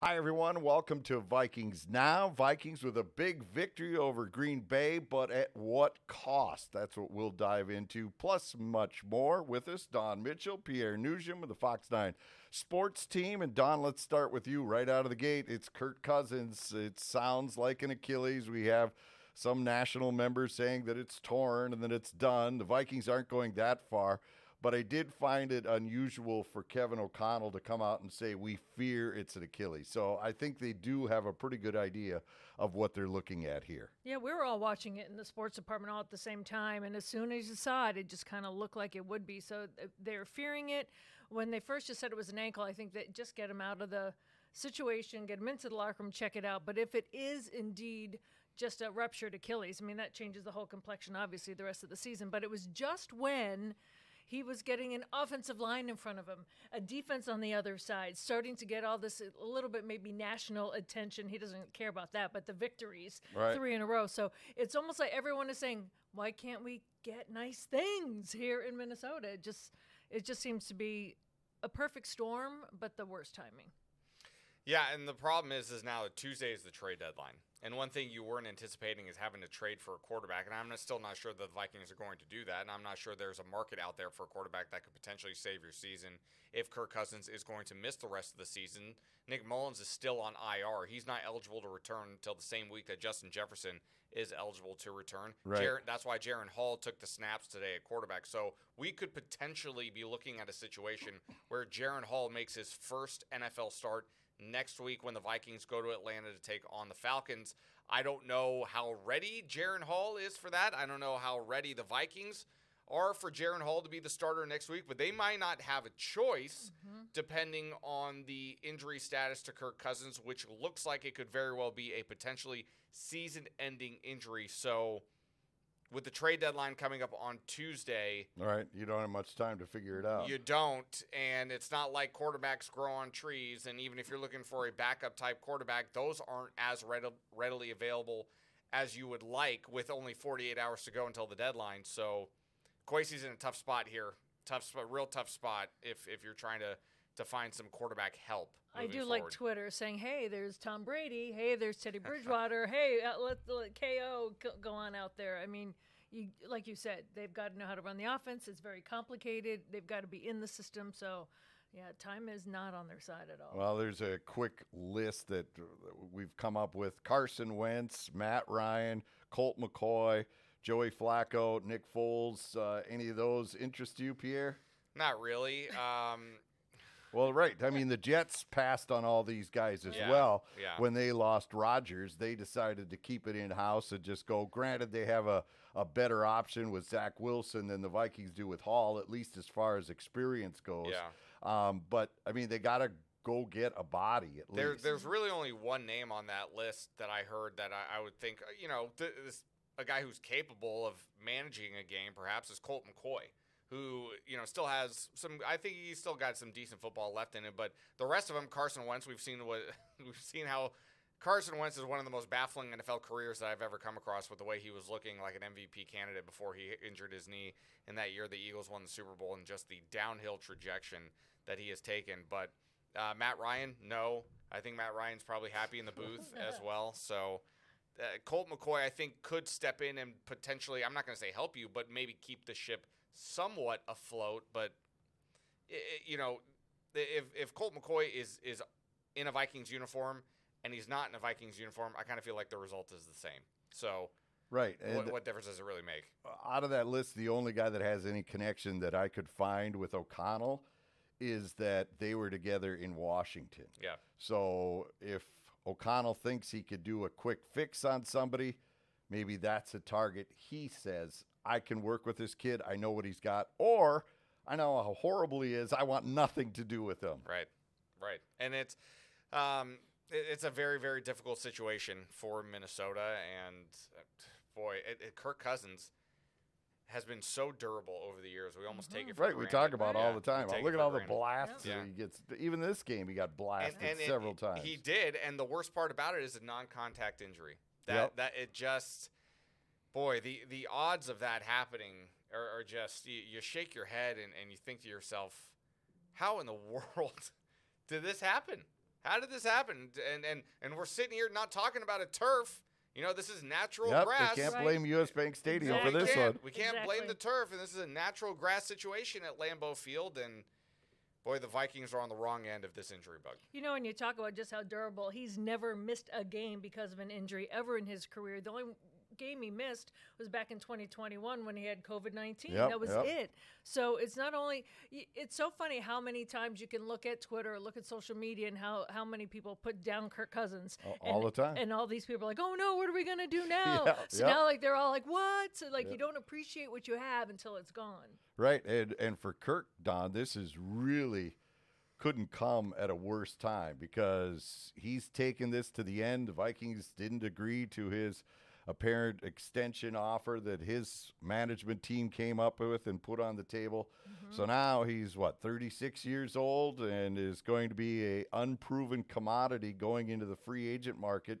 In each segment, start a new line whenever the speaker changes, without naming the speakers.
Hi, everyone. Welcome to Vikings Now. Vikings with a big victory over Green Bay, but at what cost? That's what we'll dive into, plus much more. With us, Dawn Mitchell, Pierre Noujaim with the Fox 9 sports team. And Dawn, let's start with you right out of the gate. It's Kirk Cousins. It sounds like an Achilles. We have some national members saying that it's torn and that it's done. The Vikings aren't going that far. But I did find it unusual for Kevin O'Connell to come out and say, we fear it's an Achilles. So I think they do have a pretty good idea of what they're looking at here.
Yeah, we were all watching it in the sports department all at the same time. And as soon as you saw it, it just kind of looked like it would be. So they're fearing it. When they first just said it was an ankle, I think that just get him out of the situation, get him into the locker room, check it out. But if it is indeed just a ruptured Achilles, I mean, that changes the whole complexion, obviously, the rest of the season. But it was just when he was getting an offensive line in front of him, a defense on the other side, starting to get all this a little bit maybe national attention. He doesn't care about that, but the victories,
Right.
three in a row. So it's almost like everyone is saying, "Why can't we get nice things here in Minnesota?" It just it just seems to be a perfect storm, but the worst timing.
Yeah, and the problem is, is now Tuesday is the trade deadline, and one thing you weren't anticipating is having to trade for a quarterback, and I'm still not sure that the Vikings are going to do that, and I'm not sure there's a market out there for a quarterback that could potentially save your season if Kirk Cousins is going to miss the rest of the season. Nick Mullens is still on IR; he's not eligible to return until the same week that Justin Jefferson is eligible to return.
Right.
Jared- that's why Jaren Hall took the snaps today at quarterback. So we could potentially be looking at a situation where Jaren Hall makes his first NFL start next week when the Vikings go to Atlanta to take on the Falcons. I don't know how ready Jaren Hall is for that. I don't know how ready the Vikings are for Jaren Hall to be the starter next week, but they might not have a choice mm-hmm. depending on the injury status to Kirk Cousins, which looks like it could very well be a potentially season ending injury. So, with the trade deadline coming up on Tuesday,
All right. You don't have much time to figure it out.
you don't, and it's not like quarterbacks grow on trees. And even if you're looking for a backup type quarterback, those aren't as readily available as you would like with only 48 hours to go until the deadline. So Kwesi's in a tough spot here, tough spot, real tough spot if if you're trying to to find some quarterback help.
I
moving
do like. Twitter saying, "Hey, there's Tom Brady. Hey, there's Teddy Bridgewater. hey, uh, let the KO go- go on out there." I mean, you like you said, they've got to know how to run the offense. It's very complicated. They've got to be in the system. So, yeah, time is not on their side at all.
Well, there's a quick list that uh, we've come up with Carson Wentz, Matt Ryan, Colt McCoy, Joey Flacco, Nick Foles. Uh, any of those interest you, Pierre?
Not really. Um,
Well, right. I mean, the Jets passed on all these guys as
Yeah,
well.
yeah.
When they lost Rodgers, they decided to keep it in house and just go. Granted, they have a, a better option with Zach Wilson than the Vikings do with Hall, at least as far as experience goes.
Yeah.
Um, but I mean, they got to go get a body at
There,
least.
there's really only one name on that list that I heard that I, I would think, uh, you know, th- this, a guy who's capable of managing a game, perhaps, is Colt McCoy, who you know still has some. I think he's still got some decent football left in him. But the rest of them, Carson Wentz, we've seen what we've seen how. Carson Wentz is one of the most baffling NFL careers that I've ever come across with the way he was looking like an MVP candidate before he injured his knee in that year the Eagles won the Super Bowl and just the downhill trajectory that he has taken. But uh, Matt Ryan, no. I think Matt Ryan's probably happy in the booth as well. So uh, Colt McCoy, I think, could step in and potentially, I'm not going to say help you, but maybe keep the ship somewhat afloat. But, you know, if, if Colt McCoy is, is in a Vikings uniform and he's not in a Vikings uniform, I kind of feel like the result is the same. So
right.
what, what difference does it really make?
Uh, out of that list, the only guy that has any connection that I could find with O'Connell is that they were together in Washington.
Yeah.
So if O'Connell thinks he could do a quick fix on somebody, maybe that's a target. He says, I can work with this kid. I know what he's got. Or I know how horrible he is. I want nothing to do with him.
Right, right, and it's um, it's a very very difficult situation for Minnesota, and uh, boy, it, it, Kirk Cousins has been so durable over the years. We almost take it for granted.
Right, we talk about all the time. Look at all
for
the blasts
Yeah.
that he gets. Even this game, he got blasted
and, and it-
several times.
He did, and the worst part about it is a non-contact injury. That
Yep.
that it just, boy, the the odds of that happening are, are just you, you shake your head and, and you think to yourself, how in the world did this happen? How did this happen? And and and we're sitting here not talking about a turf. You know, this is natural
Yep,
grass.
they can't
Right.
blame US Bank Stadium
Exactly.
for this
can't,
one.
We can't blame the turf, and this is a natural grass situation at Lambeau Field. And boy, the Vikings are on the wrong end of this injury bug.
You know, when you talk about just how durable, he's never missed a game because of an injury ever in his career. The only game he missed was back in 2021 when he had COVID 19.
Yep,
that was
yep.
it. So it's not only, it's so funny how many times you can look at Twitter or look at social media and how, how many people put down Kirk Cousins.
All-
and,
all the time.
And all these people are like, oh no, what are we going to do now?
Yeah,
so
yep.
now, like, they're all like, what? So, like, you don't appreciate what you have until it's gone.
Right, and and for Kirk Dawn, this is really couldn't come at a worse time because he's taken this to the end. The Vikings didn't agree to his apparent extension offer that his management team came up with and put on the table. So now he's what 36 years old and is going to be a unproven commodity going into the free agent market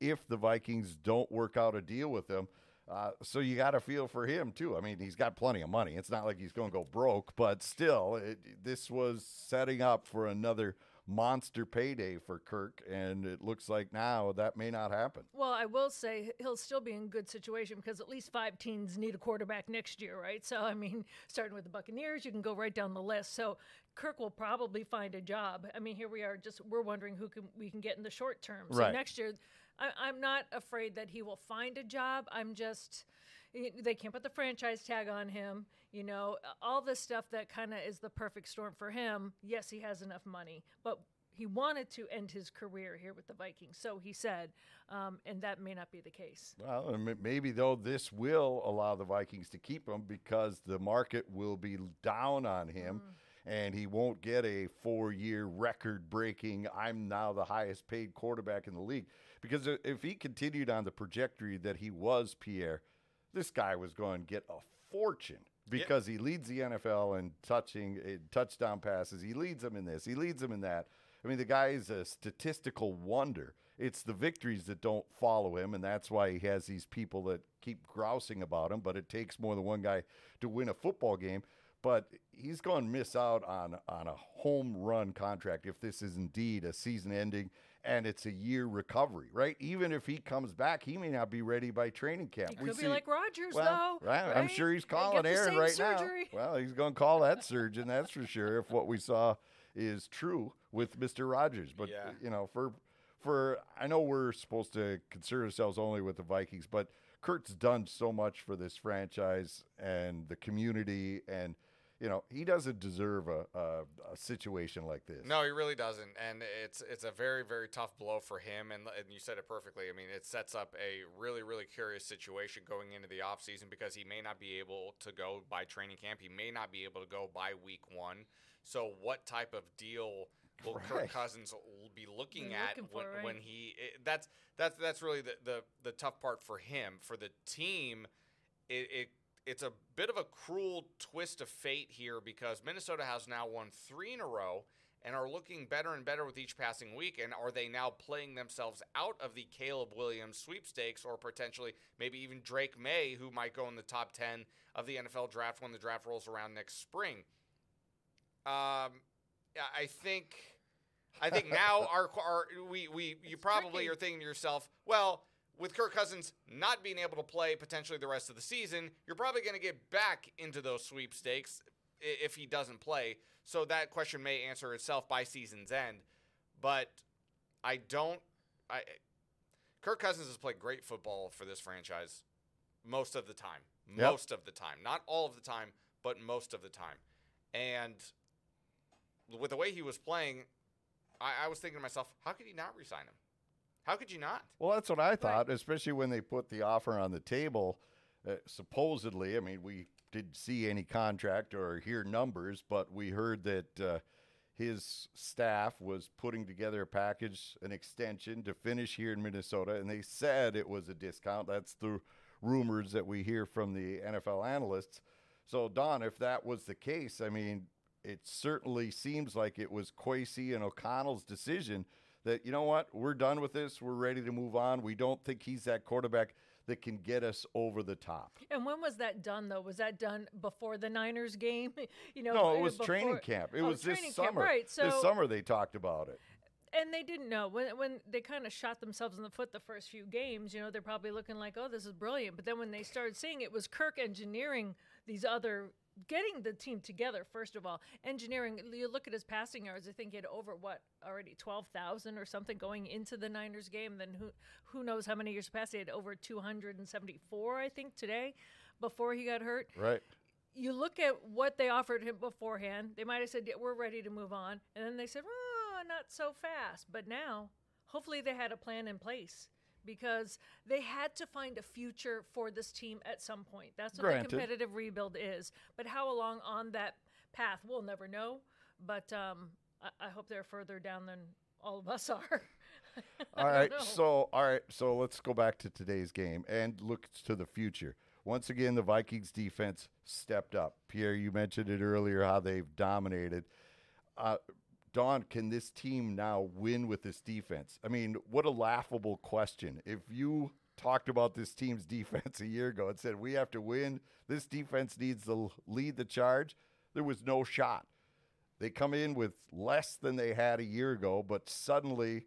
if the Vikings don't work out a deal with him. Uh, so you got to feel for him too. I mean, he's got plenty of money. It's not like he's going to go broke, but still, it, this was setting up for another monster payday for Kirk, and it looks like now that may not happen.
Well, I will say he'll still be in good situation because at least five teams need a quarterback next year, right? So I mean, starting with the Buccaneers, you can go right down the list. So Kirk will probably find a job. I mean, here we are, just we're wondering who can we can get in the short term. So
Right.
next year, I, I'm not afraid that he will find a job. I'm just they can't put the franchise tag on him. You know, all this stuff that kind of is the perfect storm for him. Yes, he has enough money, but he wanted to end his career here with the Vikings, so he said, um, and that may not be the case.
Well, maybe though this will allow the Vikings to keep him because the market will be down on him. And he won't get a four year record breaking, I'm now the highest paid quarterback in the league. Because if he continued on the trajectory that he was, Pierre, this guy was going to get a fortune because he leads the NFL in touching in touchdown passes. He leads them in this, he leads them in that. I mean, the guy is a statistical wonder. It's the victories that don't follow him, and that's why he has these people that keep grousing about him. But it takes more than one guy to win a football game. But he's going to miss out on on a home run contract if this is indeed a season ending and it's a year recovery, right? Even if he comes back, he may not be ready by training camp.
It
We
could be like Rodgers,
well,
though.
right, I'm sure he's calling
the
Aaron right
surgery.
now. Well, he's going to call that surgeon, that's for sure. If what we saw is true with Mister Rogers, but
Yeah.
you know, for for I know we're supposed to concern ourselves only with the Vikings, but Kirk's done so much for this franchise and the community, and you know, he doesn't deserve a a, a situation like this.
No, he really doesn't, and it's it's a very very tough blow for him. And, and you said it perfectly. I mean, it sets up a really really curious situation going into the offseason because he may not be able to go by training camp. He may not be able to go by week one. So, what type of deal will
Right.
Kirk Cousins l- be looking
They're
at
looking
when,
for, right?
when he? It, that's that's that's really the, the the tough part for him. For the team, it, it it's a bit of a cruel twist of fate here because Minnesota has now won three in a row and are looking better and better with each passing week. And are they now playing themselves out of the Caleb Williams sweepstakes or potentially maybe even Drake Maye, who might go in the top 10 of the NFL draft when the draft rolls around next spring? Um, I think. I think now our, our we, we you probably
tricky.
are thinking to yourself, well, with Kirk Cousins not being able to play potentially the rest of the season, you're probably going to get back into those sweepstakes if he doesn't play. So that question may answer itself by season's end. But I don't. I Kirk Cousins has played great football for this franchise most of the time.
Yep.
Most of the time, not all of the time, but most of the time. And with the way he was playing, I, I was thinking to myself, how could he not resign him? How could you not?
Well, that's what I thought, especially when they put the offer on the table. Uh, supposedly, I mean, we didn't see any contract or hear numbers, but we heard that uh, his staff was putting together a package, an extension to finish here in Minnesota, and they said it was a discount. That's the rumors that we hear from the NFL analysts. So, Dawn, if that was the case, I mean, it certainly seems like it was Kwesi and O'Connell's decision that, you know what, we're done with this. We're ready to move on. We don't think he's that quarterback that can get us over the top.
And when was that done though? Was that done before the Niners game? You know,
No, it
uh,
was training camp. It
Oh,
was this
training camp,
summer.
right?
this
So-
summer they talked about it.
and they didn't know when when they kind of shot themselves in the foot the first few games. You know, they're probably looking like, "Oh, this is brilliant." But then when they started seeing it was Kirk engineering these other getting the team together first of all engineering you look at his passing yards i think he had over what already 12,000 or something going into the Niners game then who who knows how many years past he had over 274 i think today before he got hurt
Right.
you look at what they offered him beforehand. They might have said, yeah, "We're ready to move on," and then they said, "Oh, not so fast." But now, hopefully, they had a plan in place because they had to find a future for this team at some point. That's what
Granted.
the competitive rebuild is. But how along on that path, we'll never know. But um, I, I hope they're further down than all of us are.
All right.
know.
So, all right. So let's go back to today's game and look to the future. Once again, the Vikings defense stepped up. Pierre, you mentioned it earlier how they've dominated. Uh, Dawn, can this team now win with this defense? I mean, what a laughable question. If you talked about this team's defense a year ago and said, we have to win, this defense needs to lead the charge, there was no shot. They come in with less than they had a year ago, but suddenly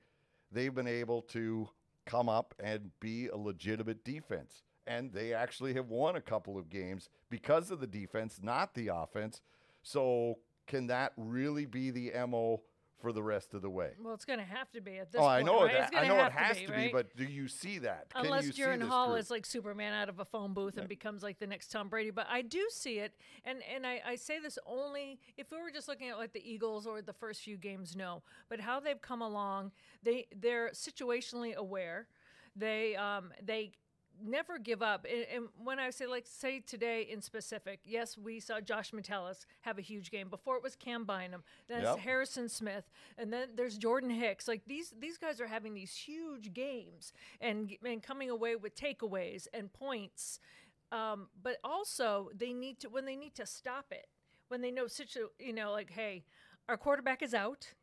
they've been able to come up and be a legitimate defense. And they actually have won a couple of games because of the defense, not the offense. So, can that really be the MO for the rest of the way?
well, it's going to have to be at this
Oh,
point.
I know
right?
that. I know it has
to be, right?
but do you see that? Can
Unless
you see
Jaren
this
Hall
group?
is like Superman out of a phone booth and becomes like the next Tom Brady. But I do see it, and and I, I say this only if we were just looking at like the Eagles or the first few games, no. But how they've come along, they they're situationally aware. They um they never give up. And, and when I say like say today in specific, yes, we saw Josh Metellus have a huge game. Before it was Cam Bynum, then
Yep.
Harrison Smith, and then there's Jordan Hicks. Like these these guys are having these huge games and and coming away with takeaways and points. Um, but also they need to when they need to stop it when they know situ you know like hey, our quarterback is out.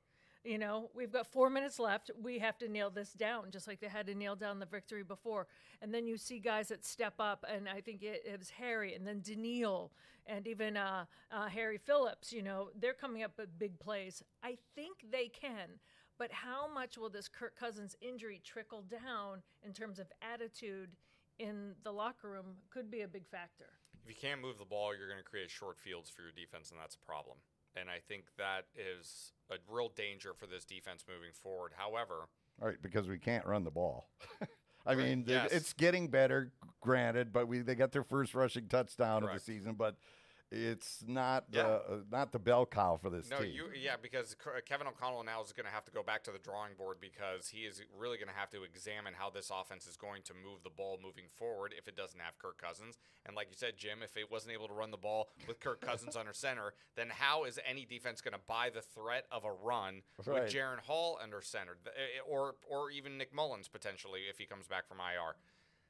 You know, we've got four minutes left. We have to nail this down, just like they had to nail down the victory before. And then you see guys that step up, and I think it, it was Harry, and then Daniil, and even uh, uh, Harry Phillips. You know, they're coming up with big plays. I think they can, but how much will this Kirk Cousins injury trickle down in terms of attitude in the locker room? Could be a big factor.
If you can't move the ball, you're going to create short fields for your defense, and that's a problem. And I think that is a real danger for this defense moving forward. However,
All right, because we can't run the ball. I mean,
yes.
it's getting better, granted, but we they got their first rushing touchdown
Correct.
of the season, but it's not
Yeah.
the uh, not the bell cow for this
no,
team.
you yeah, because Kevin O'Connell now is going to have to go back to the drawing board because he is really going to have to examine how this offense is going to move the ball moving forward if it doesn't have Kirk Cousins. And like you said, Jim, if it wasn't able to run the ball with Kirk Cousins under center, then how is any defense going to buy the threat of a run
Right.
with Jaren Hall under center, eh, or or even Nick Mullens potentially if he comes back from IR?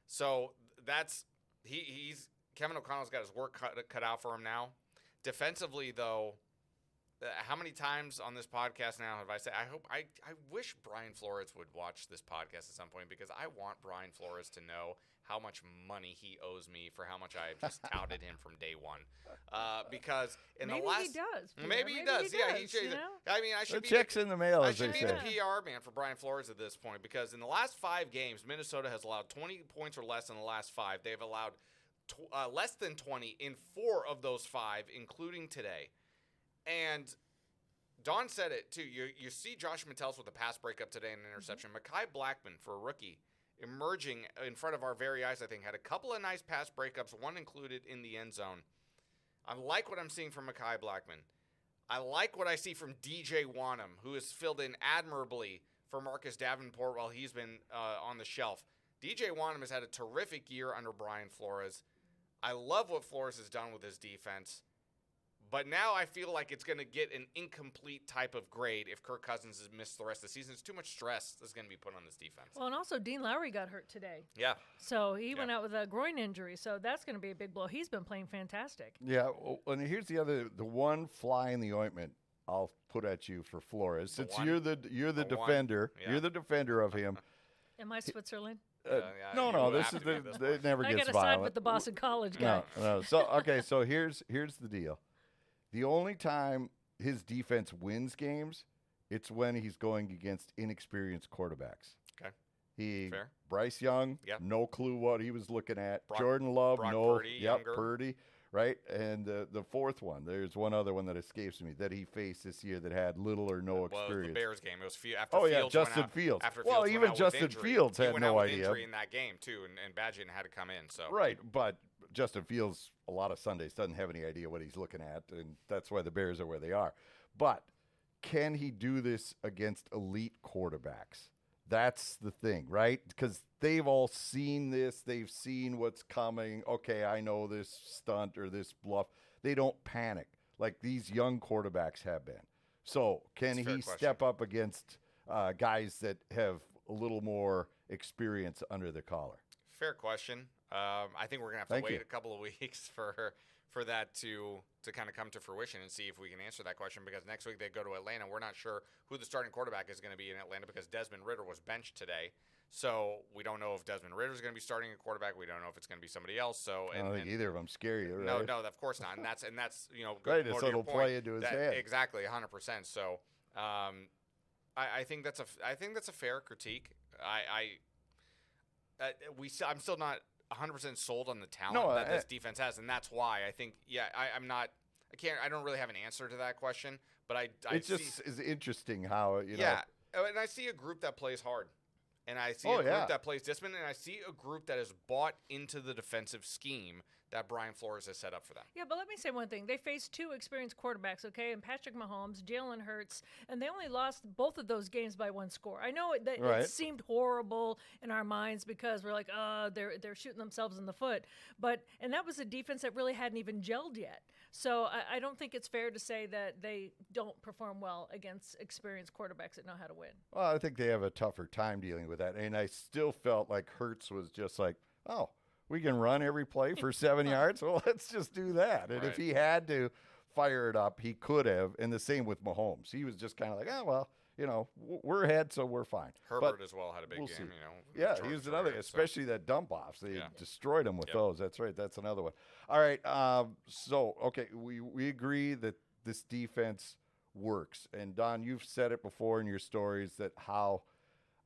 So that's he, he's Kevin O'Connell's got his work cut, cut out for him now. Defensively, though, uh, how many times on this podcast now have I said I hope I, I wish Brian Flores would watch this podcast at some point because I want Brian Flores to know how much money he owes me for how much I have just touted him from day one. Uh, because in
maybe
the last
he does. Pierre.
maybe he does. yeah, he
does,
should.
you know?
I mean, I
the
should be
checks in the mail,
I should be
say.
the PR man for Brian Flores at this point because in the last five games, Minnesota has allowed 20 points or less in the last five. They've allowed tw- uh, less than 20 in four of those five, including today. And Dawn said it too. You you see Josh Metellus with a pass breakup today and an interception. Mekhi Blackmon for a rookie emerging in front of our very eyes. I think had a couple of nice pass breakups. One included in the end zone. I like what I'm seeing from Mekhi Blackmon. I like what I see from DJ Wonnum, who has filled in admirably for Marcus Davenport while he's been uh, on the shelf. DJ Wonnum has had a terrific year under Brian Flores. I love what Flores has done with his defense. But now I feel like it's going to get an incomplete type of grade if Kirk Cousins has missed the rest of the season. It's too much stress that's going to be put on this defense.
Well, and also Dean Lowry got hurt today.
yeah.
So he went out with a groin injury. So that's going to be a big blow. He's been playing fantastic.
Yeah, well, and here's the other, the one fly in the ointment I'll put at you for Flores,
The
since
one?
you're the you're the,
The
defender,
yeah.
you're the defender of him.
Am I Switzerland?
Uh,
yeah,
no, no, this is the,
at this
it
point.
never
I
gets
got to
violent.
side with the Boston College guy.
No, no. So okay, so here's here's the deal. The only time his defense wins games It's when he's going against inexperienced quarterbacks.
Okay.
He
Fair.
Bryce Young,
Yep.
no clue what he was looking at.
Brock-
Jordan Love,
Brock
no,
Purdy,
yep,
younger.
Purdy, right? And uh, the fourth one, there's one other one that escapes me that he faced this year that had little or no
Well,
experience.
the Bears game. It was fe- after
Oh, yeah,
Fields
Justin
out-
Fields.
After
Well,
Fields
even Justin
injury.
Fields
He
had no idea.
In that game too, and, and Bagent had to come in. So
Right, but Justin Fields a lot of Sundays doesn't have any idea what he's looking at, and that's why the Bears are where they are. But can he do this against elite quarterbacks? That's the thing, right? Because they've all seen this, they've seen what's coming. Okay, I know this stunt or this bluff. They don't panic like these young quarterbacks have been. So, can he
question.
step up against uh, guys that have a little more experience under the collar?
Fair question. Um, I think we're gonna have to
Thank
wait
you.
a couple of weeks for for that to to kind of come to fruition and see if we can answer that question because next week they go to Atlanta. We're not sure who the starting quarterback is going to be in Atlanta because Desmond Ridder was benched today. So we don't know if Desmond Ridder is going to be starting a quarterback. We don't know if it's going to be somebody else. So
I don't think
and-
either of them scare you, right?
no, no, of course not. And that's and that's you know
Right, so
to
it'll
point,
play into his
that-
head.
Exactly, hundred percent. So um, I, I think that's a I think that's a fair critique. I, I uh, we I'm still not 100 percent sold on the talent
No,
that
I-
this defense has, and that's why I think yeah I, I'm not I can't I don't really have an answer to that question, but I I
it
see,
just is interesting how you know.
yeah, Oh, and I see a group that plays hard. And I see
Oh,
a group
yeah.
that plays discipline, and I see a group that is bought into the defensive scheme that Brian Flores has set up for them.
Yeah, but let me say one thing. They faced two experienced quarterbacks, okay, and Patrick Mahomes, Jalen Hurts, and they only lost both of those games by one score. I know it, that
Right.
it seemed horrible in our minds because we're like, oh, they're they're shooting themselves in the foot. But and that was a defense that really hadn't even gelled yet. So I, I don't think it's fair to say that they don't perform well against experienced quarterbacks that know how to win.
Well, I think they have a tougher time dealing with that, and I still felt like Hurts was just like, oh, we can run every play for seven yards. Well, let's just do that. And if he had to fire it up, he could have. And the same with Mahomes. He was just kind of like, oh well, you know, we're ahead, so we're fine.
Herbert
But
as well had a big
we'll
game,
see.
you know.
Yeah, he was another,
Jordan, so-
especially that dump offs. They
Yeah.
destroyed him with
Yep.
those. That's right. That's another one. All right. Um, so, okay, we, we agree that this defense works. And Dawn, you've said it before in your stories that how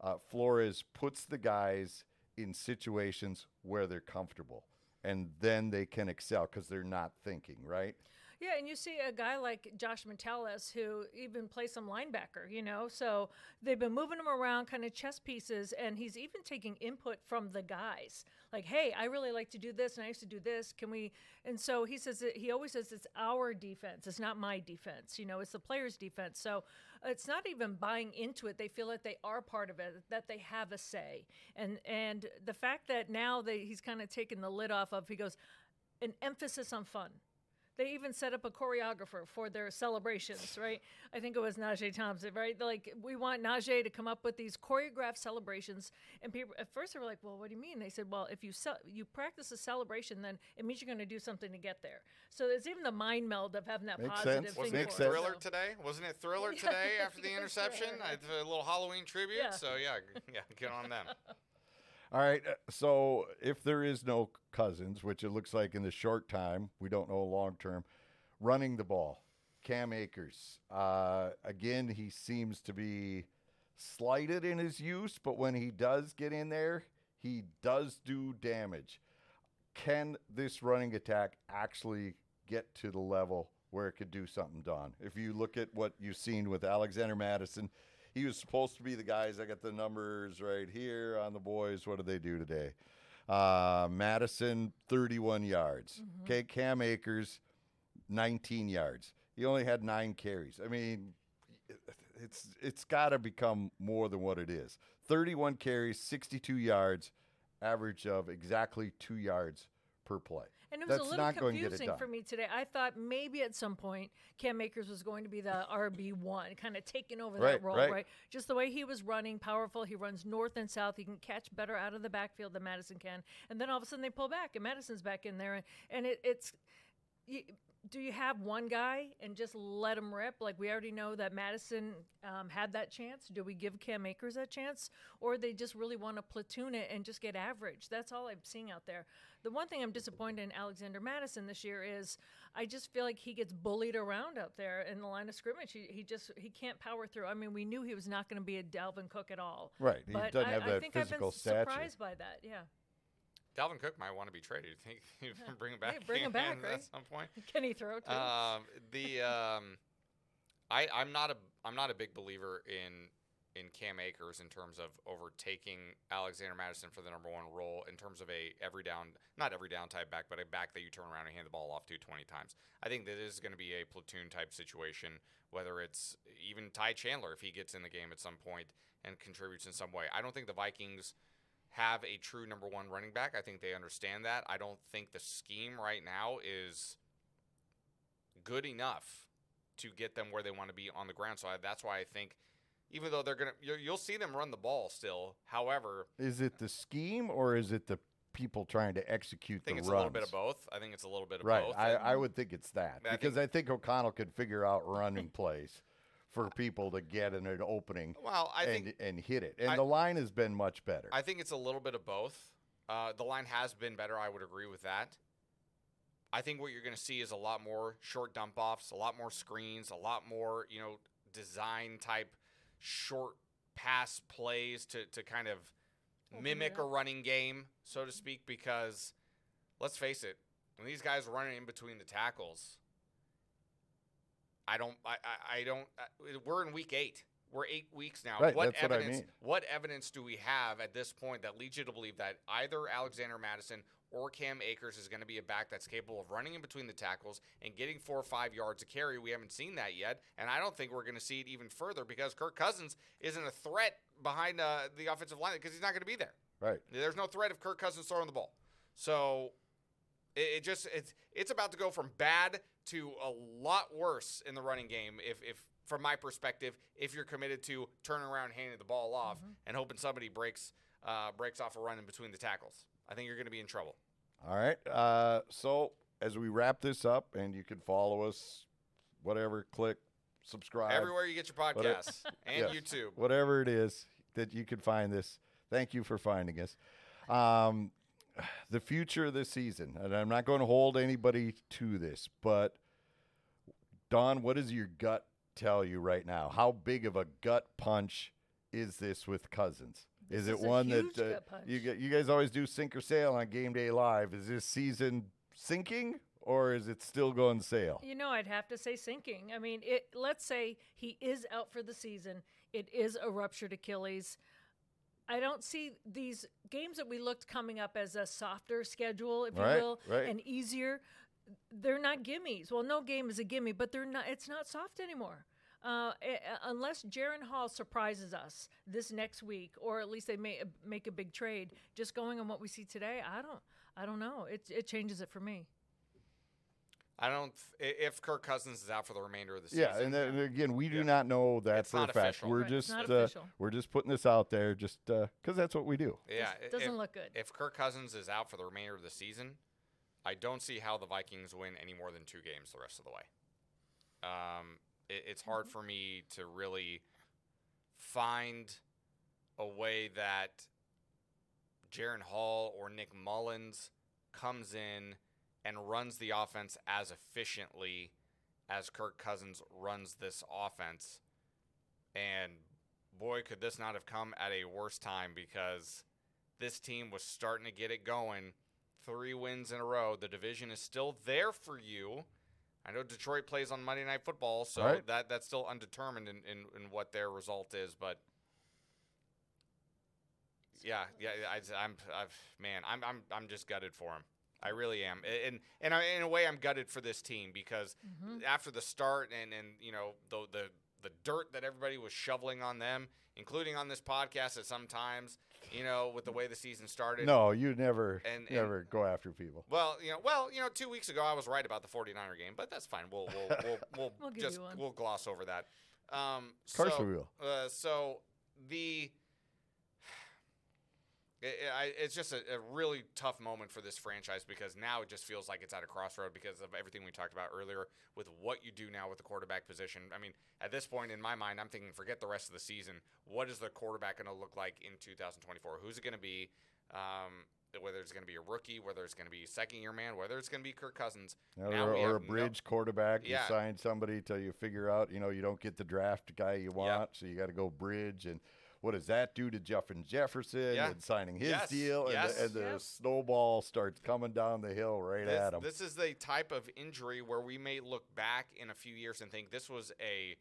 uh, Flores puts the guys in situations where they're comfortable and then they can excel because they're not thinking, right?
Yeah, and you see a guy like Josh Metellus who even plays some linebacker, you know. So they've been moving him around, kind of chess pieces, and he's even taking input from the guys. Like, hey, I really like to do this, and I used to do this. Can we? And so he says that he always says it's our defense. It's not my defense. You know, it's the players' defense. So it's not even buying into it. They feel that they are part of it, that they have a say, and and the fact that now they he's kind of taken the lid off of. He goes an emphasis on fun. They even set up a choreographer for their celebrations, right? I think it was Najee Thompson, right? Like we want Najee to come up with these choreographed celebrations, and people at first they were like, "Well, what do you mean?" They said, "Well, if you ce- you practice a celebration, then it means you're going to do something to get there." So there's even the mind meld of having that
Makes
positive
sense.
thing
Wasn't it
Makes
for
sense.
us,
Thriller
so-
today? Wasn't it Thriller today after the
think it was
interception?
Thriller.
It's a little Halloween tribute.
Yeah.
So yeah, g- yeah, good on them.
All right. uh, So if there is no Cousins, which it looks like in the short time, we don't know long term, running the ball, Cam Akers. Uh, again, he seems to be slighted in his use, but when he does get in there, he does do damage. Can this running attack actually get to the level where it could do something, Dawn? If you look at what you've seen with Alexander Mattison, he was supposed to be the guys. I got the numbers right here on the boys. What did they do today? Uh, Mattison, 31 yards. Okay, Cam Akers, 19 yards. He only had nine carries. I mean, it's it's got to become more than what it is. 31 carries, 62 yards, average of exactly two yards per play.
And it was
That's
a little
not going to get it
confusing for me today. I thought maybe at some point Cam Akers was going to be the RB one, kind of taking over
Right,
that role,
right.
right. Just the way he was running, powerful. He runs north and south. He can catch better out of the backfield than Mattison can. And then all of a sudden they pull back, and Mattison's back in there, and, and it, it's. You, do you have one guy and just let him rip? Like we already know that Mattison um, had that chance. Do we give Cam Akers that chance, or they just really want to platoon it and just get average? That's all I'm seeing out there. The one thing I'm disappointed in Alexander Mattison this year is I just feel like he gets bullied around out there in the line of scrimmage. He, he just he can't power through. I mean, we knew he was not going to be a Dalvin Cook at all.
Right. He
but
doesn't
I,
have
I
that
think
physical
I've been
stature.
surprised by that. Yeah.
Dalvin Cook might want to be traded. You think you can bring him back?
Hey, bring him back,
at some point.
Can he throw too?
Um, the um, I I'm not a I'm not a big believer in in Cam Akers in terms of overtaking Alexander Mattison for the number one role in terms of a every down not every down type back, but a back that you turn around and hand the ball off to 20 times. I think that is going to be a platoon type situation, whether it's even Ty Chandler if he gets in the game at some point and contributes in some way. I don't think the Vikings have a true number one running back. I think they understand that. I don't think the scheme right now is good enough to get them where they want to be on the ground. So I, that's why I think, even though they're gonna, you'll, you'll see them run the ball still. However,
Is it the scheme or is it the people trying to execute
I think
the
it's
runs?
a little bit of both. I think it's a little bit of
Right.
both.
I, I would think it's that
I
because I think O'Connell could figure out running plays for people to get in an opening
well, I
and
think
and hit it. And
I-
the line has been much better.
I think it's a little bit of both. Uh, the line has been better. I would agree with that. I think what you're going to see is a lot more short dump offs, a lot more screens, a lot more you know design type short pass plays to to kind of
Open
mimic a running game, so to speak. Because let's face it, when these guys are running in between the tackles, I don't, I, I, don't. Uh, we're in week eight. We're eight weeks now.
Right,
what
that's what I
evidence?
mean.
What evidence do we have at this point that leads you to believe that either Alexander Mattison or Cam Akers is going to be a back that's capable of running in between the tackles and getting four or five yards of carry? We haven't seen that yet, and I don't think we're going to see it even further because Kirk Cousins isn't a threat behind uh, the offensive line because he's not going to be there.
right.
There's no threat of Kirk Cousins throwing the ball. So it, it just it's it's about to go from bad to a lot worse in the running game. If if from my perspective, if you're committed to turning around, handing the ball off, and hoping somebody breaks uh, breaks off a run in between the tackles, I think you're going to be in trouble.
All right. Uh, so as we wrap this up, and you can follow us, whatever, click, subscribe,
Everywhere you get your
But it-
podcasts and
Yes.
YouTube.
whatever it is that you can find this. Thank you for finding us. Um, the future of this season, and I'm not going to hold anybody to this, but Dawn, what does your gut tell you right now? How big of a gut punch is this with Cousins?
This
is it
is
one that uh, you you guys always do sink or sail on Game Day Live? Is this season sinking or is it still going sail?
You know, I'd have to say sinking. I mean, it. Let's say he is out for the season. It is a ruptured Achilles. I don't see these games that we looked coming up as a softer schedule, if
Right,
you will,
right.
and easier. They're not gimmies. Well, no game is a gimme, but they're not. It's not soft anymore. Uh, unless Jaren Hall surprises us this next week, or at least they may make a big trade. Just going on what we see today, I don't. I don't know. It it changes it for me.
I don't. th- If Kirk Cousins is out for the remainder of the season,
Yeah, and then again, we do
Yeah.
not know that
It's
for a fact.
official.
We're
Right, it's
just
not
uh,
official.
we're just putting this out there, just because that's what we do.
yeah,
This
i-
doesn't
if-
look good.
If Kirk Cousins is out for the remainder of the season, I don't see how the Vikings win any more than two games the rest of the way. Um, it, it's hard
Mm-hmm.
for me to really find a way that Jaren Hall or Nick Mullens comes in and runs the offense as efficiently as Kirk Cousins runs this offense. And boy, could this not have come at a worse time because this team was starting to get it going. Three wins in a row. The division is still there for you. I know Detroit plays on Monday Night Football, so
Right.
that that's still undetermined in, in, in what their result is. But yeah, yeah, I, I'm, I've, man, I'm, I'm, I'm just gutted for him. I really am, and and I, in a way, I'm gutted for this team because
Mm-hmm.
after the start and and you know the the the dirt that everybody was shoveling on them, including on this podcast at some times, you know, with the way the season started.
No, you never
And- and-
never go after people.
Well, you know, well, you know, two weeks ago I was right about the 49er game, but that's fine. We'll we'll we'll, we'll,
We'll
just we'll gloss over that. Um,
Of course
so,
we will.
Uh, so the It, it- it's just a, a really tough moment for this franchise because now it just feels like it's at a crossroad because of everything we talked about earlier with what you do now with the quarterback position. I mean, at this point in my mind, I'm thinking forget the rest of the season. What is the quarterback going to look like in 2024? Who's it going to be? Um, whether it's going to be a rookie, whether it's going to be a second year man, whether it's going to be Kirk Cousins.
Or, or a
have no-
bridge quarterback. You sign somebody till you figure out, you know, you don't get the draft guy you want, so you got to go bridge. And what does that do to Jeffin Jefferson
Yeah.
and signing his
Yes.
deal? And,
Yes.
the, and the
Yep.
snowball starts coming down the hill right
this,
at him.
This is the type of injury where we may look back in a few years and think this was a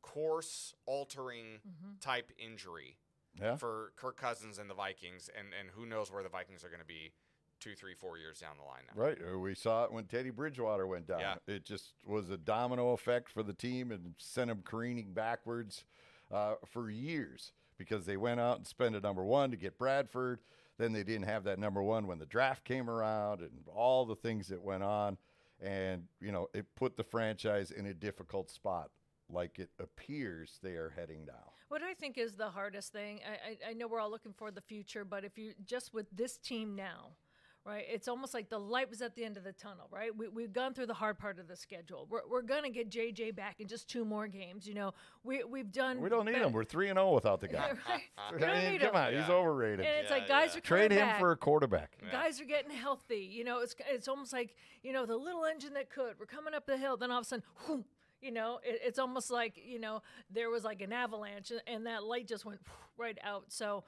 course altering type injury
yeah.
for Kirk Cousins and the Vikings, and, and who knows where the Vikings are going to be two, three, four years down the line now.
Right. Uh, We saw it when Teddy Bridgewater went down.
Yeah.
It just was a domino effect for the team and sent them careening backwards uh, for years because they went out and spent a number one to get Bradford. Then they didn't have that number one when the draft came around and all the things that went on. And, you know, it put the franchise in a difficult spot like it appears they are heading now.
What I think is the hardest thing, I, I, I know we're all looking for the future, but if you just with this team now, right, it's almost like the light was at the end of the tunnel, right? We, we've gone through the hard part of the schedule. We're, we're going to get JJ back in just two more games. You know, we, we've done.
We don't need
bet-
him. We're 3 and 0 without the guy.
right?
I
We don't
mean,
need
come
him.
on, he's overrated.
And it's
Yeah,
like guys
yeah.
are
Trade him
back.
for a quarterback.
Yeah.
Guys are getting healthy. You know, it's it's almost like you know the little engine that could. We're coming up the hill, then all of a sudden, whoom, you know, it, it's almost like you know there was like an avalanche, and- and that light just went right out. So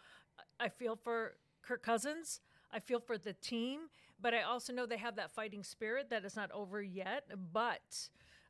I- I feel for Kirk Cousins. I feel for the team, but I also know they have that fighting spirit that is not over yet. But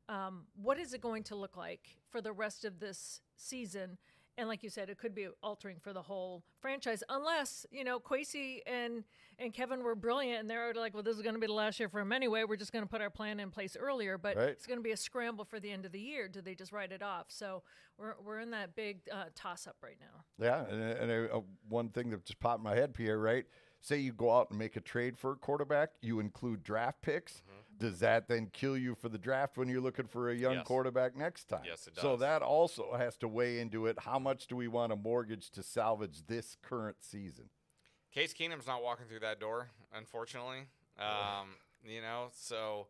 um, what is it going to look like for the rest of this season? And like you said, it could be altering for the whole franchise, unless you know Kwesi and and Kevin were brilliant, and they're like, well, this is going to be the last year for him anyway. We're just going to put our plan in place earlier, but
Right.
it's going to be a scramble for the end of the year. Do they just write it off? So we're we're in that big uh, toss up right now.
Yeah, and, and uh, one thing that just popped in my head, Pierre, right? Say you go out and make a trade for a quarterback, you include draft picks. Does that then kill you for the draft when you're looking for a young
Mm-hmm. Yes.
quarterback next time?
Yes, it does.
So that also has to weigh into it. How much do we want to mortgage to salvage this current season?
Case Keenum's not walking through that door, unfortunately. Um, you know, so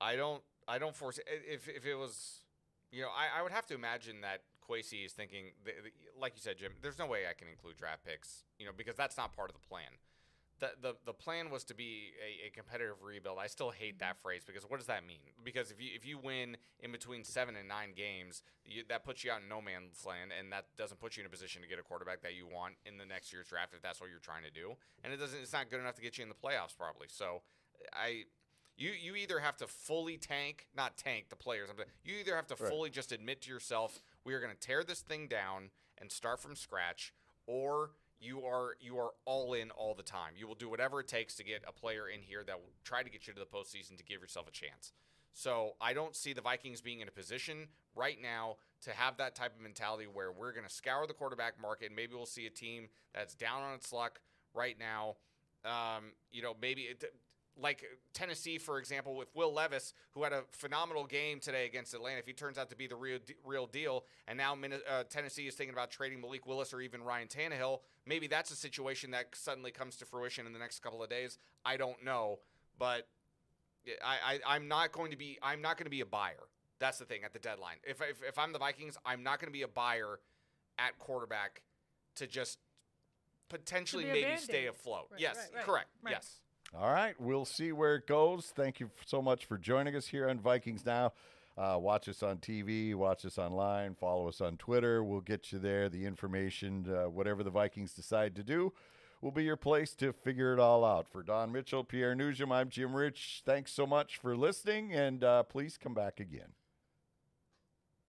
I don't, I don't foresee if if it was, you know, I, I would have to imagine that Kwesi is thinking, th th like you said, Jim. There's no way I can include draft picks, you know, because that's not part of the plan. The, the, the plan was to be a, a competitive rebuild. I still hate that mm-hmm. phrase because what does that mean? Because if you if you win in between seven and nine games, you, that puts you out in no man's land, and that doesn't put you in a position to get a quarterback that you want in the next year's draft if that's what you're trying to do. And it doesn't. It's not good enough to get you in the playoffs probably. So, I. You, you either have to fully tank, not tank the players. You either have to
Right.
fully just admit to yourself, we are going to tear this thing down and start from scratch, or you are you are all in all the time. You will do whatever it takes to get a player in here that will try to get you to the postseason to give yourself a chance. So I don't see the Vikings being in a position right now to have that type of mentality where we're going to scour the quarterback market. Maybe we'll see a team that's down on its luck right now. Um, you know, maybe it, like Tennessee, for example, with Will Levis, who had a phenomenal game today against Atlanta. If he turns out to be the real real deal, and now uh, Tennessee is thinking about trading Malik Willis or even Ryan Tannehill, maybe that's a situation that suddenly comes to fruition in the next couple of days. I don't know, but I, I I'm not going to be I'm not going to be a buyer. That's the thing at the deadline. If if, if I'm the Vikings, I'm not going to be a buyer at quarterback to just potentially
be
maybe stay afloat.
Right,
yes,
right, right,
correct. Yes.
All right, we'll see where it goes. Thank you so much for joining us here on Vikings Now. Uh, watch us on TV, watch us online, follow us on Twitter. We'll get you there. The information, uh, whatever the Vikings decide to do, will be your place to figure it all out. For Dawn Mitchell, Pierre Noujaim, I'm Jim Rich. Thanks so much for listening, and uh, please come back again.